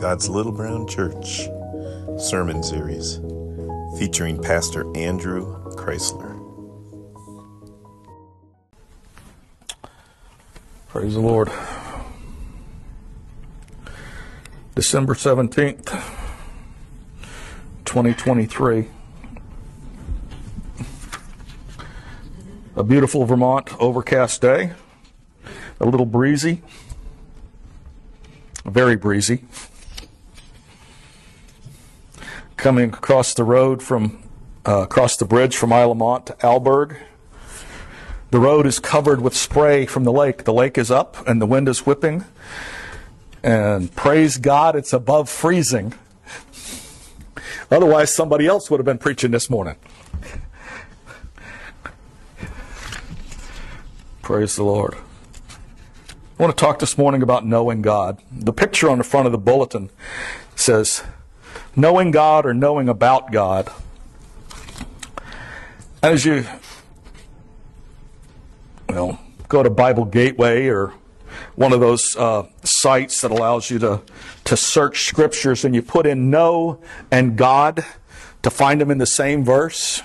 God's Little Brown Church sermon series featuring Pastor Andrew Chrysler. Praise the Lord. December 17th, 2023. A beautiful Vermont overcast day. A little breezy. Very breezy. Coming across the road from, uh, across the bridge from Isle La Motte to Alburgh. The road is covered with spray from the lake. The lake is up and the wind is whipping. And praise God, it's above freezing. Otherwise, somebody else would have been preaching this morning. Praise the Lord. I want to talk this morning about knowing God. The picture on the front of the bulletin says, knowing God or knowing about God. As you, well, go to Bible Gateway or one of those uh, sites that allows you to, to search scriptures and you put in know and God to find them in the same verse.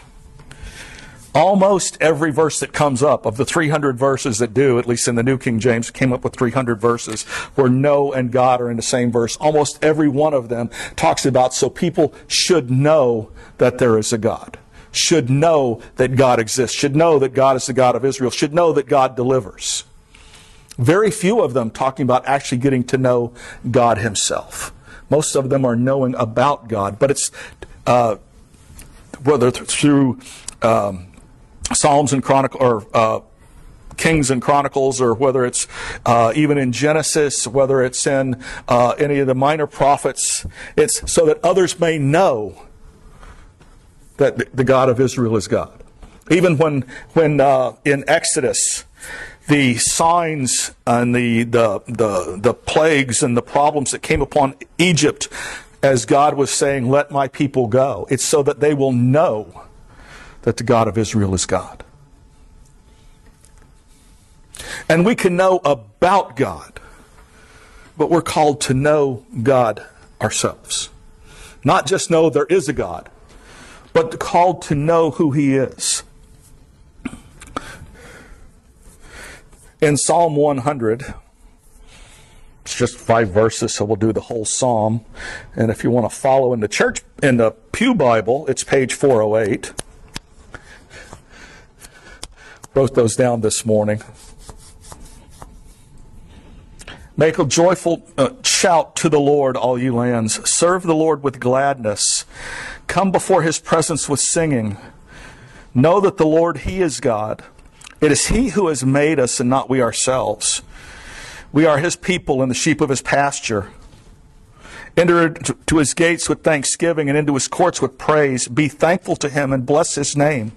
Almost every verse that comes up, of the 300 verses that do, at least in the New King James, came up with 300 verses where know and God are in the same verse. Almost every one of them talks about so people should know that there is a God, should know that God exists, should know that God is the God of Israel, should know that God delivers. Very few of them talking about actually getting to know God Himself. Most of them are knowing about God, but it's uh, whether through um, Psalms and Chronicle or uh, Kings and Chronicles, or whether it's uh, even in Genesis, whether it's in uh, any of the minor prophets. It's so that others may know that the God of Israel is God. Even when when uh, in Exodus the signs and the, the, the, the plagues and the problems that came upon Egypt as God was saying, Let my people go. It's so that they will know that the God of Israel is God. And we can know about God, but we're called to know God ourselves. Not just know there is a God, but called to know who He is. In Psalm 100, it's just five verses, so we'll do the whole psalm. And if you want to follow in the church, in the Pew Bible, it's page 408. Wrote those down this morning. Make a joyful uh, shout to the Lord, all you lands. Serve the Lord with gladness. Come before his presence with singing. Know that the Lord, he is God. It is He who has made us and not we ourselves. We are His people and the sheep of His pasture. Enter to His gates with thanksgiving and into His courts with praise. Be thankful to Him and bless His name.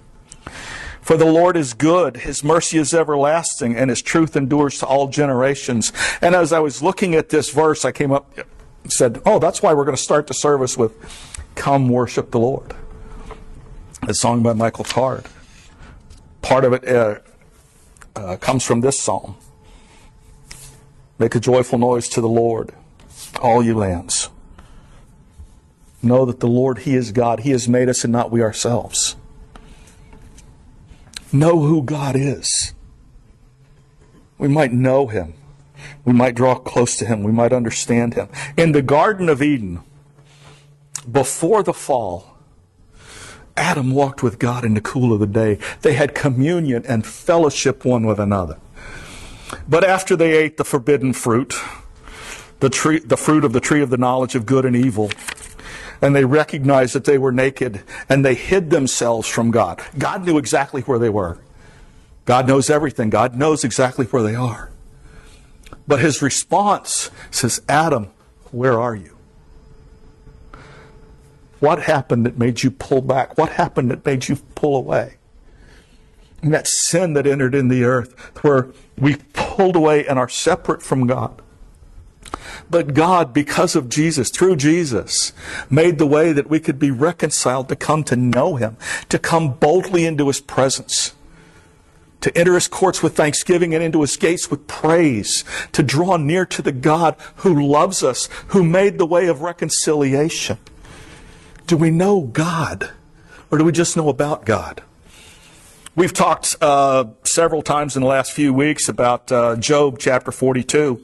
For the Lord is good, His mercy is everlasting, and His truth endures to all generations. And as I was looking at this verse, I came up said, Oh, that's why we're going to start the service with Come Worship the Lord. A song by Michael Card. Part of it uh, uh, comes from this psalm Make a joyful noise to the Lord, all you lands. Know that the Lord, He is God. He has made us and not we ourselves. Know who God is. We might know Him. We might draw close to Him. We might understand Him. In the Garden of Eden, before the fall, Adam walked with God in the cool of the day. They had communion and fellowship one with another. But after they ate the forbidden fruit, the, tree, the fruit of the tree of the knowledge of good and evil, and they recognized that they were naked and they hid themselves from God. God knew exactly where they were. God knows everything. God knows exactly where they are. But his response says, Adam, where are you? What happened that made you pull back? What happened that made you pull away? And that sin that entered in the earth, where we pulled away and are separate from God. But God, because of Jesus, through Jesus, made the way that we could be reconciled to come to know Him, to come boldly into His presence, to enter his courts with thanksgiving and into his gates with praise, to draw near to the God who loves us, who made the way of reconciliation. Do we know God or do we just know about God? We've talked uh, several times in the last few weeks about uh, Job chapter 42,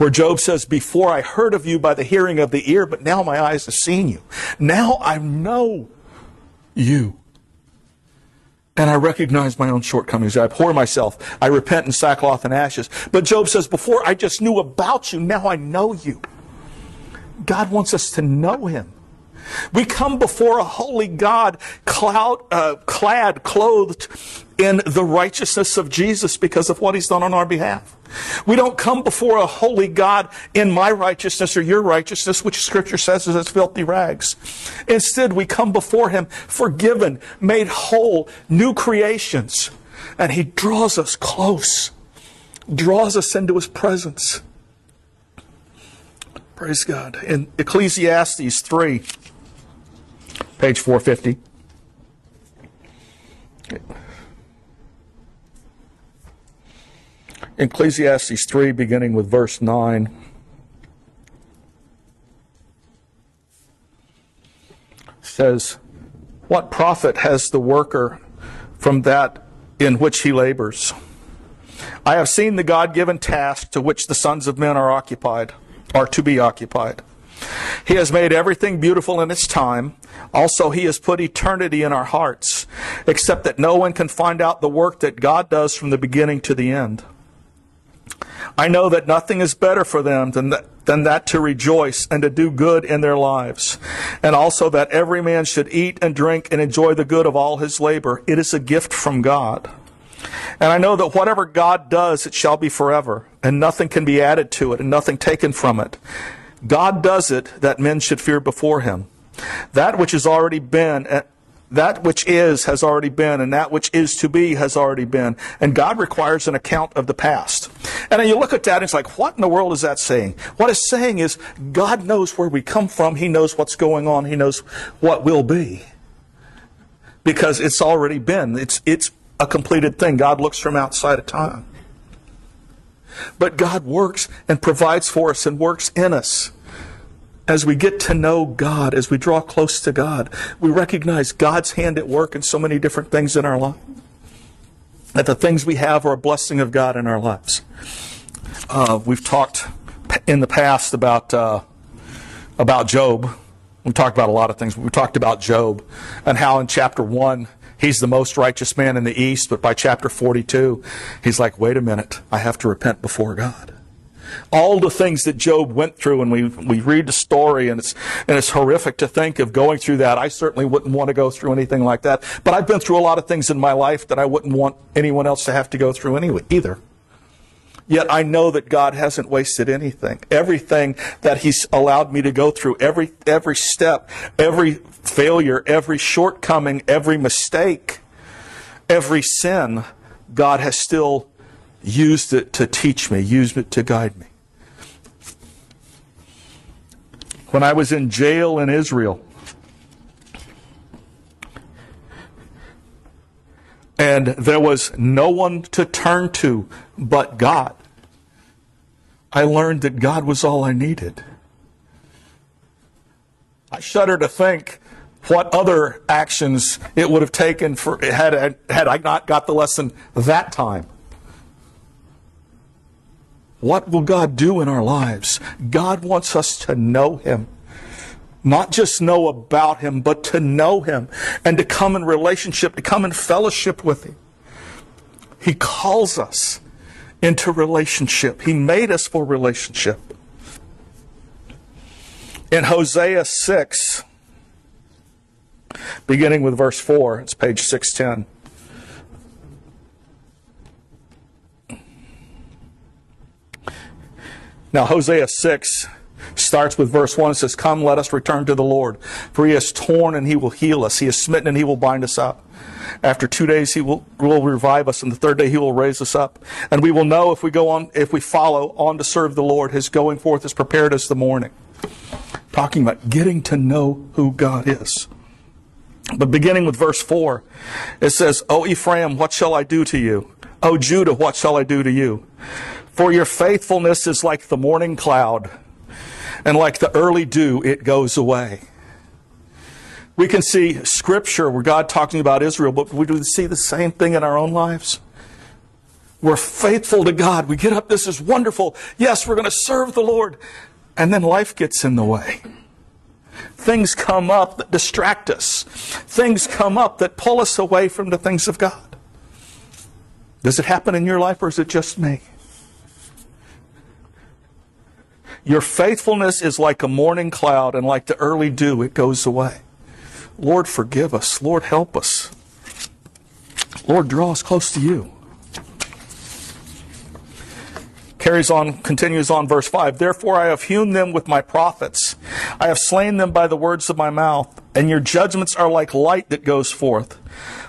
where Job says, Before I heard of you by the hearing of the ear, but now my eyes have seen you. Now I know you. And I recognize my own shortcomings. I abhor myself. I repent in sackcloth and ashes. But Job says, Before I just knew about you, now I know you. God wants us to know him. We come before a holy God cloud, uh, clad, clothed in the righteousness of Jesus because of what he's done on our behalf. We don't come before a holy God in my righteousness or your righteousness, which scripture says is as filthy rags. Instead, we come before him forgiven, made whole, new creations. And he draws us close, draws us into his presence. Praise God. In Ecclesiastes 3, page 450. Ecclesiastes 3, beginning with verse 9. Says, What profit has the worker from that in which he labors? I have seen the God given task to which the sons of men are occupied, are to be occupied. He has made everything beautiful in its time. Also, He has put eternity in our hearts, except that no one can find out the work that God does from the beginning to the end. I know that nothing is better for them than that, than that to rejoice and to do good in their lives. And also that every man should eat and drink and enjoy the good of all his labor. It is a gift from God. And I know that whatever God does, it shall be forever, and nothing can be added to it, and nothing taken from it. God does it that men should fear before him. That which has already been, eh, that which is has already been, and that which is to be has already been. And God requires an account of the past. And then you look at that and it's like, what in the world is that saying? What it's saying is God knows where we come from. He knows what's going on. He knows what will be. Because it's already been. It's, it's a completed thing. God looks from outside of time. But God works and provides for us and works in us. As we get to know God, as we draw close to God, we recognize God's hand at work in so many different things in our life. That the things we have are a blessing of God in our lives. Uh, we've talked in the past about uh, about Job. We talked about a lot of things. We talked about Job and how in chapter one he's the most righteous man in the East, but by chapter 42, he's like, wait a minute, I have to repent before God. All the things that Job went through, and we, we read the story, and it's, and it's horrific to think of going through that. I certainly wouldn't want to go through anything like that. But I've been through a lot of things in my life that I wouldn't want anyone else to have to go through anyway, either. Yet I know that God hasn't wasted anything. Everything that He's allowed me to go through, every, every step, every failure, every shortcoming, every mistake, every sin, God has still used it to teach me, used it to guide me. When I was in jail in Israel, and there was no one to turn to but God. I learned that God was all I needed. I shudder to think what other actions it would have taken for had had I not got the lesson that time. What will God do in our lives? God wants us to know Him. Not just know about Him, but to know Him and to come in relationship, to come in fellowship with Him. He calls us into relationship. He made us for relationship. In Hosea 6, beginning with verse 4, it's page 610. Now, Hosea 6 starts with verse 1. It says, Come, let us return to the Lord. For he has torn and he will heal us. He has smitten and he will bind us up. After two days, he will, will revive us, and the third day, he will raise us up. And we will know if we go on, if we follow on to serve the Lord, his going forth is prepared as the morning. Talking about getting to know who God is. But beginning with verse 4, it says, O Ephraim, what shall I do to you? O Judah, what shall I do to you? For your faithfulness is like the morning cloud, and like the early dew, it goes away. We can see scripture where God talking about Israel, but we do see the same thing in our own lives. We're faithful to God. We get up, this is wonderful. Yes, we're going to serve the Lord. And then life gets in the way. Things come up that distract us. Things come up that pull us away from the things of God. Does it happen in your life or is it just me? Your faithfulness is like a morning cloud and like the early dew, it goes away. Lord, forgive us. Lord, help us. Lord, draw us close to you. Carries on, continues on, verse 5. Therefore I have hewn them with my prophets. I have slain them by the words of my mouth, and your judgments are like light that goes forth.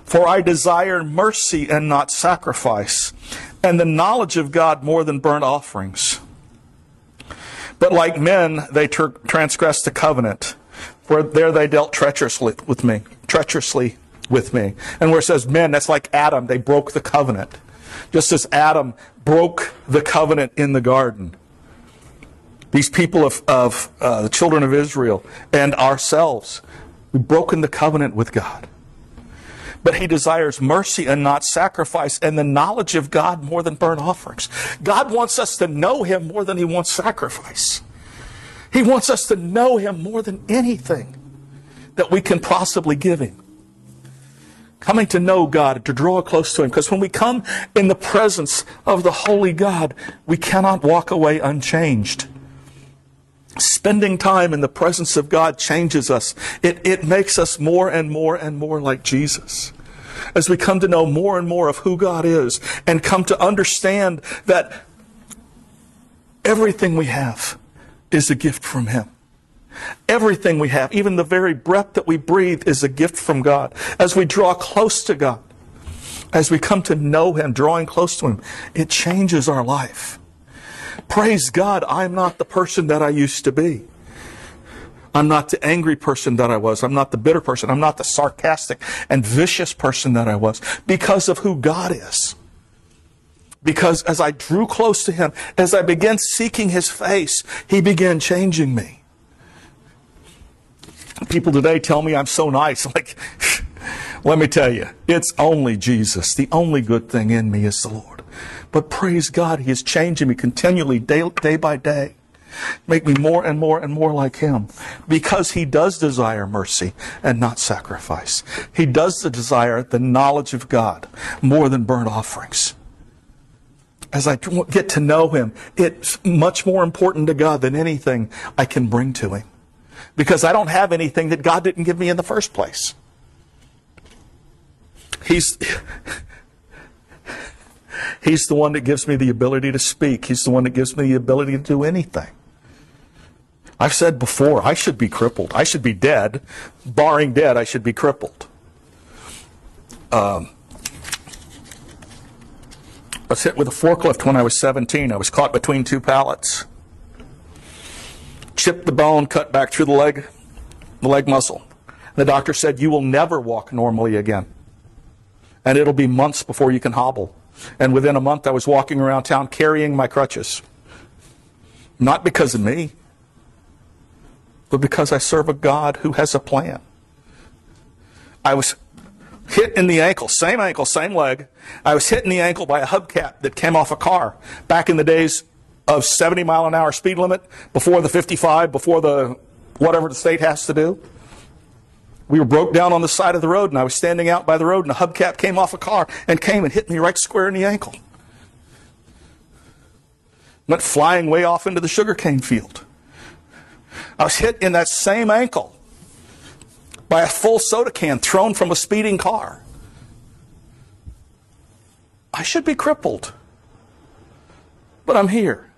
For I desire mercy and not sacrifice, and the knowledge of God more than burnt offerings. But like men, they ter- transgressed the covenant. For there they dealt treacherously with me, treacherously with me. And where it says men, that's like Adam, they broke the covenant. Just as Adam broke the covenant in the garden. These people of, of uh, the children of Israel and ourselves, we've broken the covenant with God. But he desires mercy and not sacrifice, and the knowledge of God more than burnt offerings. God wants us to know him more than he wants sacrifice. He wants us to know him more than anything that we can possibly give him coming to know God, to draw close to Him. Because when we come in the presence of the Holy God, we cannot walk away unchanged. Spending time in the presence of God changes us. It, it makes us more and more and more like Jesus. As we come to know more and more of who God is and come to understand that everything we have is a gift from Him. Everything we have, even the very breath that we breathe, is a gift from God. As we draw close to God, as we come to know Him, drawing close to Him, it changes our life. Praise God, I'm not the person that I used to be. I'm not the angry person that I was. I'm not the bitter person. I'm not the sarcastic and vicious person that I was because of who God is. Because as I drew close to Him, as I began seeking His face, He began changing me. People today tell me I'm so nice. Like, let me tell you, it's only Jesus. The only good thing in me is the Lord. But praise God, He is changing me continually, day, day by day. Make me more and more and more like Him. Because He does desire mercy and not sacrifice. He does desire the knowledge of God more than burnt offerings. As I get to know Him, it's much more important to God than anything I can bring to Him because I don't have anything that God didn't give me in the first place. He's He's the one that gives me the ability to speak. He's the one that gives me the ability to do anything. I've said before, I should be crippled. I should be dead. Barring dead, I should be crippled. Um, I was hit with a forklift when I was 17. I was caught between two pallets chipped the bone, cut back through the leg, the leg muscle. The doctor said, You will never walk normally again. And it'll be months before you can hobble. And within a month, I was walking around town carrying my crutches. Not because of me, but because I serve a God who has a plan. I was hit in the ankle, same ankle, same leg. I was hit in the ankle by a hubcap that came off a car. Back in the days, of 70 mile an hour speed limit before the 55, before the whatever the state has to do. We were broke down on the side of the road, and I was standing out by the road, and a hubcap came off a car and came and hit me right square in the ankle. Went flying way off into the sugarcane field. I was hit in that same ankle by a full soda can thrown from a speeding car. I should be crippled, but I'm here.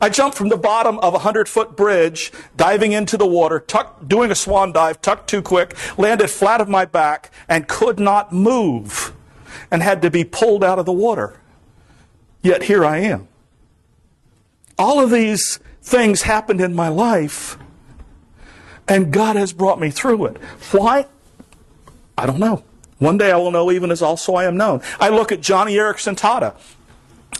I jumped from the bottom of a hundred foot bridge, diving into the water, tuck, doing a swan dive, tucked too quick, landed flat on my back, and could not move, and had to be pulled out of the water. Yet here I am. All of these things happened in my life, and God has brought me through it. Why? I don't know. One day I will know even as also I am known. I look at Joni Eareckson Tada.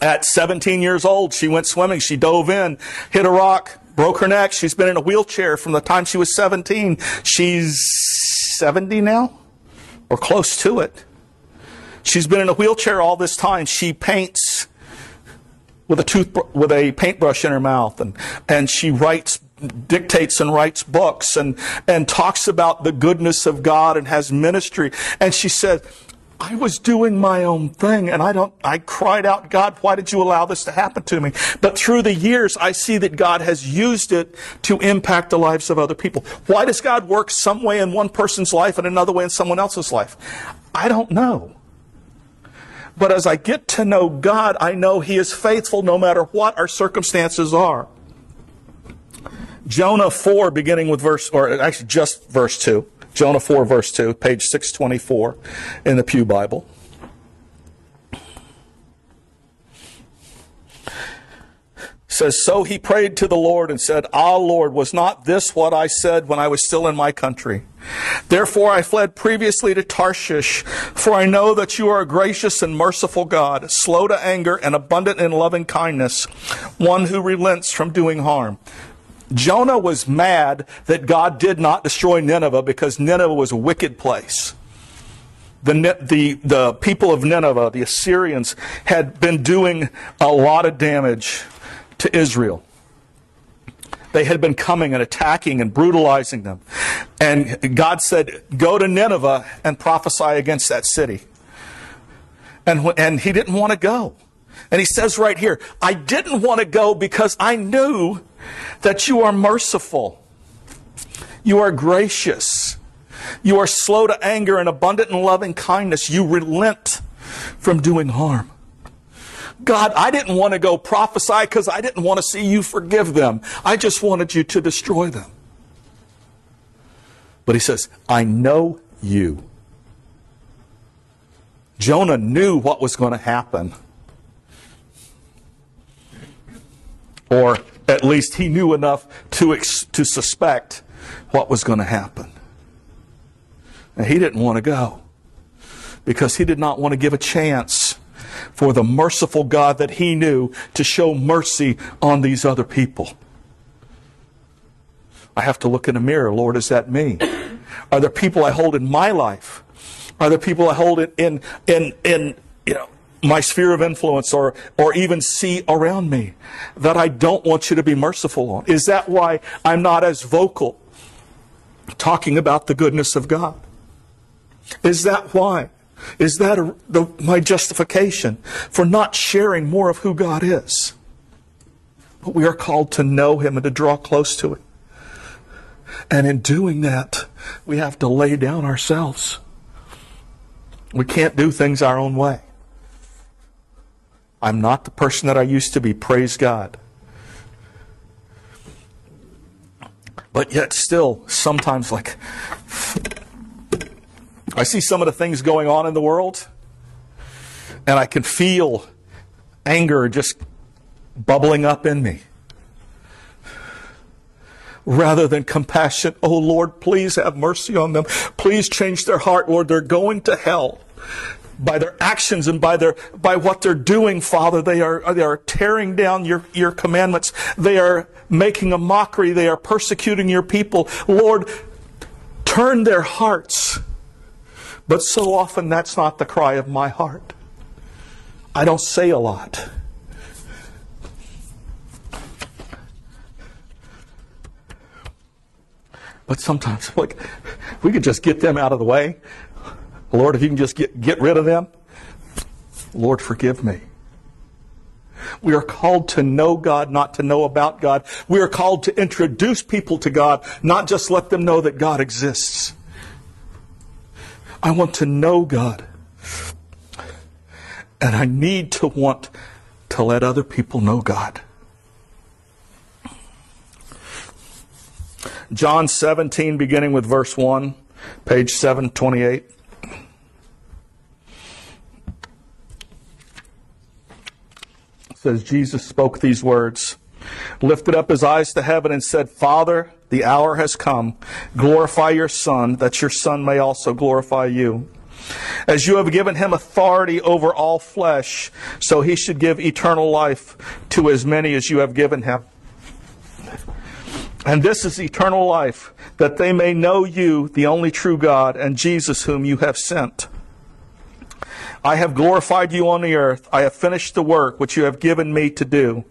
At 17 years old, she went swimming. She dove in, hit a rock, broke her neck. She's been in a wheelchair from the time she was 17. She's 70 now, or close to it. She's been in a wheelchair all this time. She paints with a tooth with a paintbrush in her mouth, and and she writes dictates and writes books and and talks about the goodness of God and has ministry. And she said. I was doing my own thing and I don't, I cried out, God, why did you allow this to happen to me? But through the years, I see that God has used it to impact the lives of other people. Why does God work some way in one person's life and another way in someone else's life? I don't know. But as I get to know God, I know He is faithful no matter what our circumstances are. Jonah 4, beginning with verse, or actually just verse 2. Jonah 4, verse 2, page 624 in the Pew Bible. says, So he prayed to the Lord and said, Ah, Lord, was not this what I said when I was still in my country? Therefore I fled previously to Tarshish, for I know that you are a gracious and merciful God, slow to anger and abundant in loving kindness, one who relents from doing harm. Jonah was mad that God did not destroy Nineveh because Nineveh was a wicked place. The, the, the people of Nineveh, the Assyrians, had been doing a lot of damage to Israel. They had been coming and attacking and brutalizing them. And God said, Go to Nineveh and prophesy against that city. And, and he didn't want to go. And he says right here, I didn't want to go because I knew that you are merciful. You are gracious. You are slow to anger and abundant in loving kindness. You relent from doing harm. God, I didn't want to go prophesy because I didn't want to see you forgive them. I just wanted you to destroy them. But he says, I know you. Jonah knew what was going to happen. Or at least he knew enough to, ex- to suspect what was going to happen. And he didn't want to go because he did not want to give a chance for the merciful God that he knew to show mercy on these other people. I have to look in a mirror. Lord, is that me? Are there people I hold in my life? Are there people I hold in, in, in, in you know, my sphere of influence or, or even see around me that I don't want you to be merciful on? Is that why I'm not as vocal talking about the goodness of God? Is that why? Is that a, the, my justification for not sharing more of who God is? But we are called to know Him and to draw close to Him. And in doing that, we have to lay down ourselves. We can't do things our own way. I'm not the person that I used to be, praise God. But yet, still, sometimes, like, I see some of the things going on in the world, and I can feel anger just bubbling up in me. Rather than compassion, oh Lord, please have mercy on them. Please change their heart, Lord. They're going to hell by their actions and by their by what they're doing father. They are they are tearing down your your commandments. They are making a mockery. They are persecuting your people. Lord turn their hearts. But so often that's not the cry of my heart. I don't say a lot. But sometimes like we could just get them out of the way Lord, if you can just get, get rid of them, Lord, forgive me. We are called to know God, not to know about God. We are called to introduce people to God, not just let them know that God exists. I want to know God. And I need to want to let other people know God. John 17, beginning with verse 1, page 728. Says Jesus spoke these words. lifted up his eyes to heaven and said, Father, the hour has come. Glorify your Son, that your Son may also glorify you. As you have given him authority over all flesh, so he should give eternal life to as many as you have given him. And this is eternal life, that they may know you, the only true God, and Jesus whom you have sent. I have glorified you on the earth. I have finished the work which you have given me to do.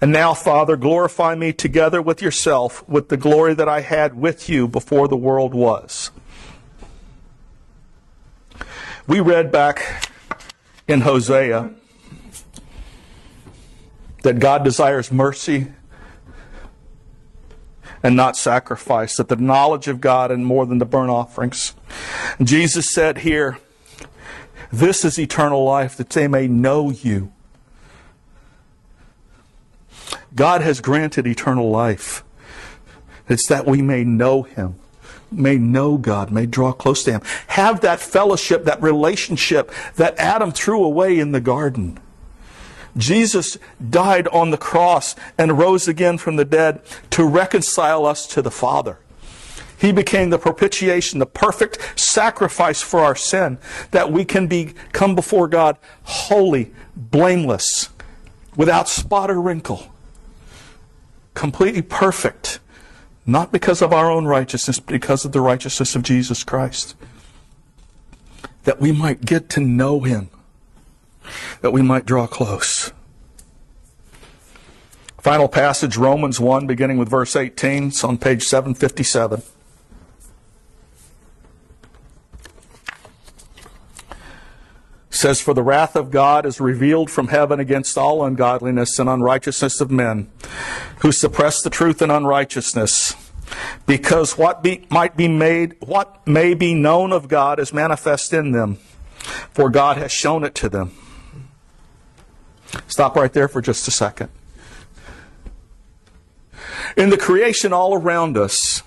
And now, Father, glorify me together with yourself with the glory that I had with you before the world was. We read back in Hosea that God desires mercy and not sacrifice, that the knowledge of God and more than the burnt offerings. Jesus said here, this is eternal life, that they may know you. God has granted eternal life. It's that we may know Him, may know God, may draw close to Him. Have that fellowship, that relationship that Adam threw away in the garden. Jesus died on the cross and rose again from the dead to reconcile us to the Father. He became the propitiation, the perfect sacrifice for our sin, that we can be come before God holy, blameless, without spot or wrinkle, completely perfect, not because of our own righteousness, but because of the righteousness of Jesus Christ. That we might get to know Him, that we might draw close. Final passage, Romans 1, beginning with verse 18. It's on page 757. Says, For the wrath of God is revealed from heaven against all ungodliness and unrighteousness of men, who suppress the truth in unrighteousness. Because what be, might be made, what may be known of God is manifest in them, for God has shown it to them. Stop right there for just a second. In the creation all around us,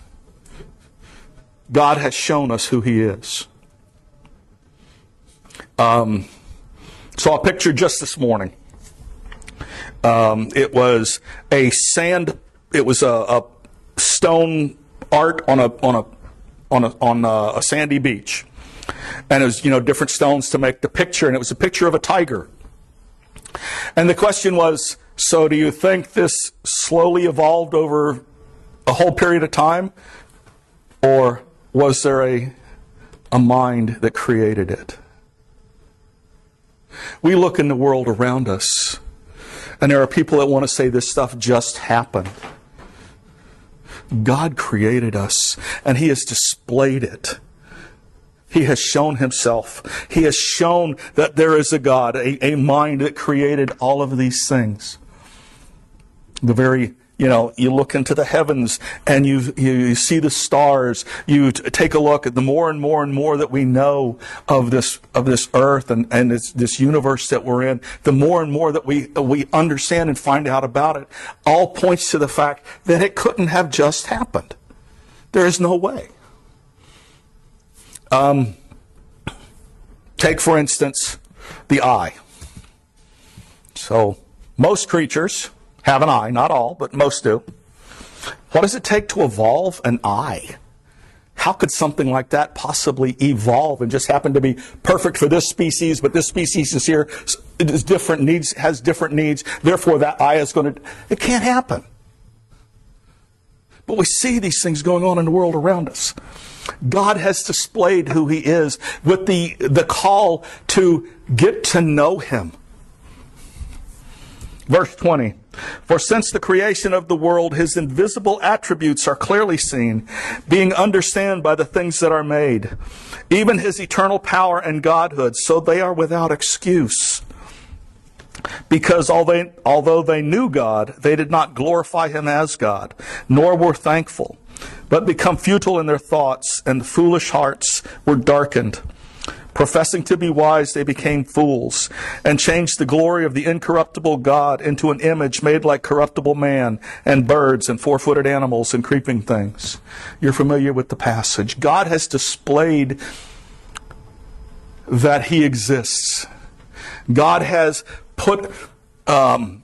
God has shown us who He is. Um, saw a picture just this morning. Um, it was a sand. It was a, a, stone art on a on a on a on a, a sandy beach, and it was you know different stones to make the picture, and it was a picture of a tiger. And the question was, so do you think this slowly evolved over a whole period of time, or was there a a mind that created it? We look in the world around us, and there are people that want to say this stuff just happened. God created us, and He has displayed it. He has shown Himself. He has shown that there is a God, a, a mind that created all of these things. The very you know, you look into the heavens and you, you see the stars. You take a look at the more and more and more that we know of this, of this earth and, and this, this universe that we're in, the more and more that we, we understand and find out about it, all points to the fact that it couldn't have just happened. There is no way. Um, take, for instance, the eye. So, most creatures, have an eye, not all, but most do. What does it take to evolve an eye? How could something like that possibly evolve and just happen to be perfect for this species, but this species is here, is different needs, has different needs, therefore that eye is going to, it can't happen. But we see these things going on in the world around us. God has displayed who He is with the, the call to get to know Him. Verse 20. For since the creation of the world, his invisible attributes are clearly seen, being understood by the things that are made, even his eternal power and godhood, so they are without excuse. Because although they knew God, they did not glorify him as God, nor were thankful, but become futile in their thoughts, and foolish hearts were darkened. Professing to be wise, they became fools and changed the glory of the incorruptible God into an image made like corruptible man and birds and four footed animals and creeping things. You're familiar with the passage. God has displayed that He exists. God has put um,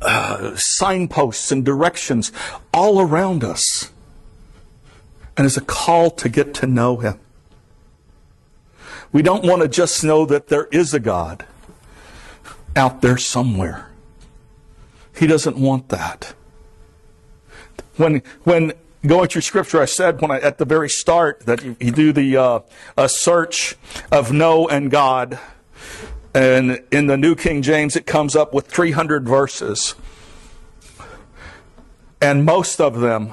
uh, signposts and directions all around us. And is a call to get to know Him. We don't want to just know that there is a God out there somewhere. He doesn't want that. When, when going through scripture, I said when I, at the very start that you, you do the uh, a search of know and God, and in the New King James it comes up with 300 verses, and most of them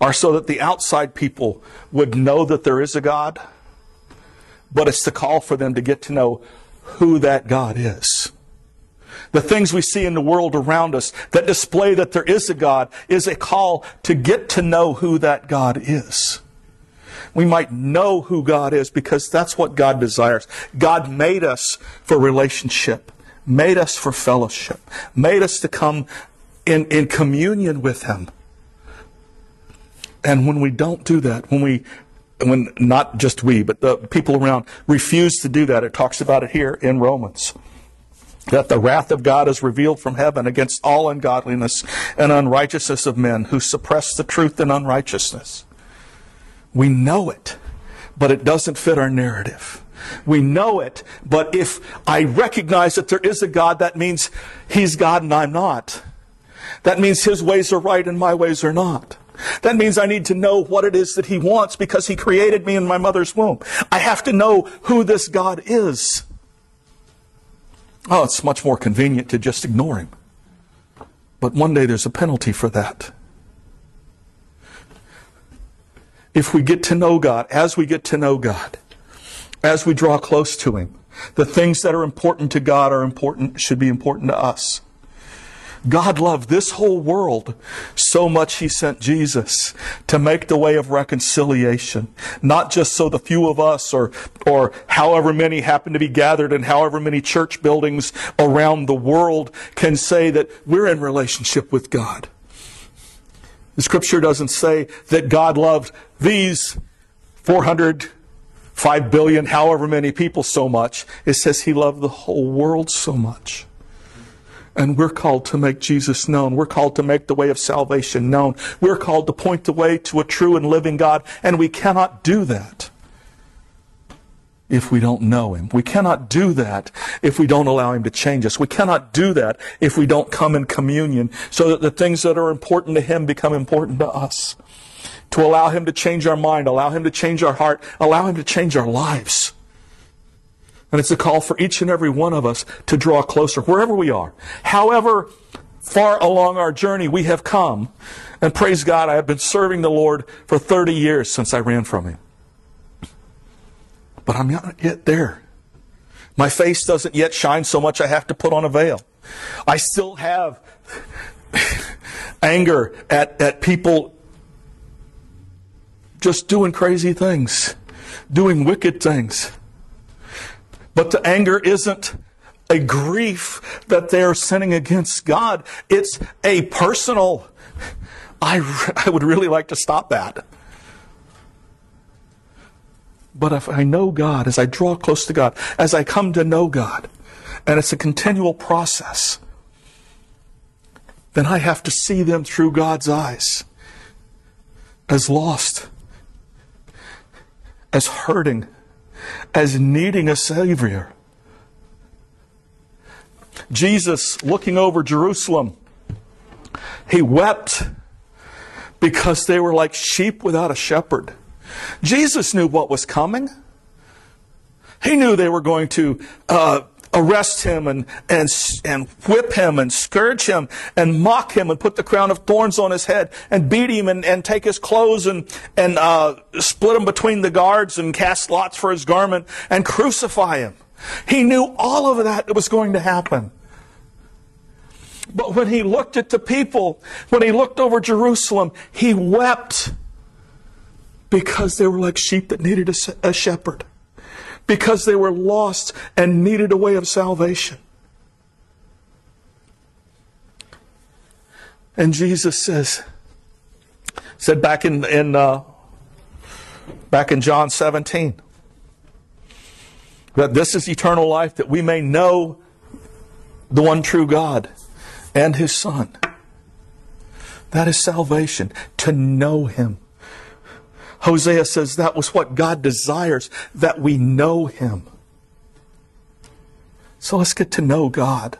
are so that the outside people would know that there is a God, but it's the call for them to get to know who that God is. The things we see in the world around us that display that there is a God is a call to get to know who that God is. We might know who God is because that's what God desires. God made us for relationship, made us for fellowship, made us to come in, in communion with Him. And when we don't do that, when we when not just we, but the people around refuse to do that, it talks about it here in Romans that the wrath of God is revealed from heaven against all ungodliness and unrighteousness of men who suppress the truth in unrighteousness. We know it, but it doesn't fit our narrative. We know it, but if I recognize that there is a God, that means He's God and I'm not. That means His ways are right and my ways are not. That means I need to know what it is that He wants because He created me in my mother's womb. I have to know who this God is. Oh, it's much more convenient to just ignore him. But one day there's a penalty for that. If we get to know God, as we get to know God, as we draw close to him, the things that are important to God are important, should be important to us. God loved this whole world so much he sent Jesus to make the way of reconciliation. Not just so the few of us or, or however many happen to be gathered in however many church buildings around the world can say that we're in relationship with God. The scripture doesn't say that God loved these 400, 5 billion, however many people so much. It says he loved the whole world so much. And we're called to make Jesus known. We're called to make the way of salvation known. We're called to point the way to a true and living God. And we cannot do that if we don't know Him. We cannot do that if we don't allow Him to change us. We cannot do that if we don't come in communion so that the things that are important to Him become important to us. To allow Him to change our mind, allow Him to change our heart, allow Him to change our lives. And it's a call for each and every one of us to draw closer wherever we are. However far along our journey we have come. And praise God, I have been serving the Lord for 30 years since I ran from Him. But I'm not yet there. My face doesn't yet shine so much I have to put on a veil. I still have anger at, at people just doing crazy things, doing wicked things. But the anger isn't a grief that they're sinning against God. It's a personal, I, I would really like to stop that. But if I know God, as I draw close to God, as I come to know God, and it's a continual process, then I have to see them through God's eyes as lost, as hurting, as needing a Savior. Jesus, looking over Jerusalem, he wept because they were like sheep without a shepherd. Jesus knew what was coming. He knew they were going to uh, arrest him and, and, and whip him and scourge him and mock him and put the crown of thorns on his head and beat him and, and take his clothes and, and uh, split him between the guards and cast lots for his garment and crucify him. He knew all of that was going to happen. But when he looked at the people, when he looked over Jerusalem, he wept because they were like sheep that needed a, a shepherd because they were lost and needed a way of salvation. And Jesus says, said back in, in uh, back in John 17, that this is eternal life, that we may know the one true God and his Son. That is salvation, to know him. Hosea says that was what God desires, that we know him. So let's get to know God.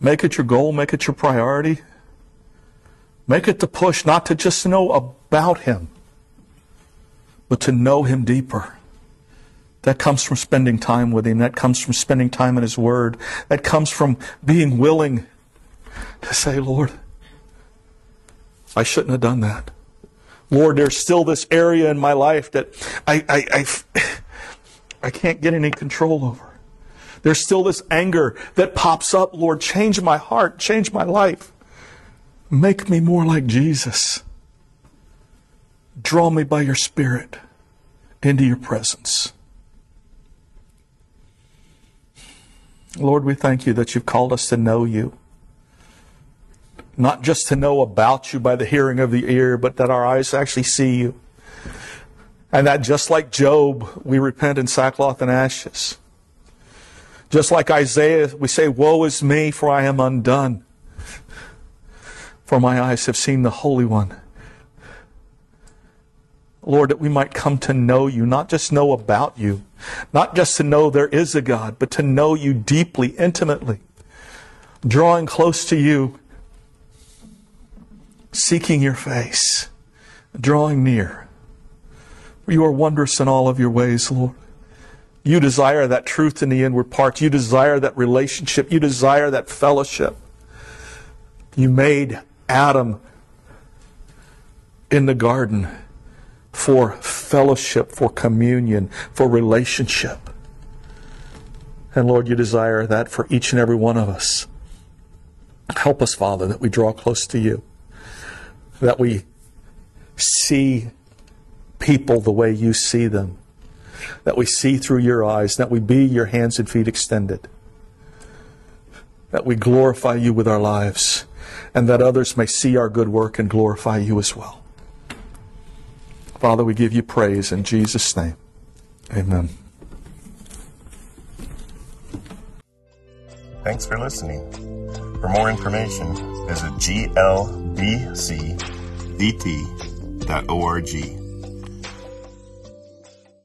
Make it your goal, make it your priority. Make it the push not to just know about him, but to know him deeper. That comes from spending time with Him. That comes from spending time in His Word. That comes from being willing to say, Lord, I shouldn't have done that. Lord, there's still this area in my life that I, I, I, I can't get any control over. There's still this anger that pops up. Lord, change my heart, change my life. Make me more like Jesus. Draw me by your Spirit into your presence. Lord, we thank you that you've called us to know you. Not just to know about you by the hearing of the ear, but that our eyes actually see you. And that just like Job, we repent in sackcloth and ashes. Just like Isaiah, we say, Woe is me, for I am undone. For my eyes have seen the Holy One. Lord, that we might come to know you, not just know about you, not just to know there is a God, but to know you deeply, intimately, drawing close to you, seeking your face, drawing near. You are wondrous in all of your ways, Lord. You desire that truth in the inward parts. You desire that relationship. You desire that fellowship. You made Adam in the garden for fellowship, for communion, for relationship. And Lord, you desire that for each and every one of us. Help us, Father, that we draw close to you, that we see people the way you see them, that we see through your eyes, that we be your hands and feet extended, that we glorify you with our lives, and that others may see our good work and glorify you as well. Father, we give you praise in Jesus' name. Amen. Thanks for listening. For more information, visit glbcdt.org.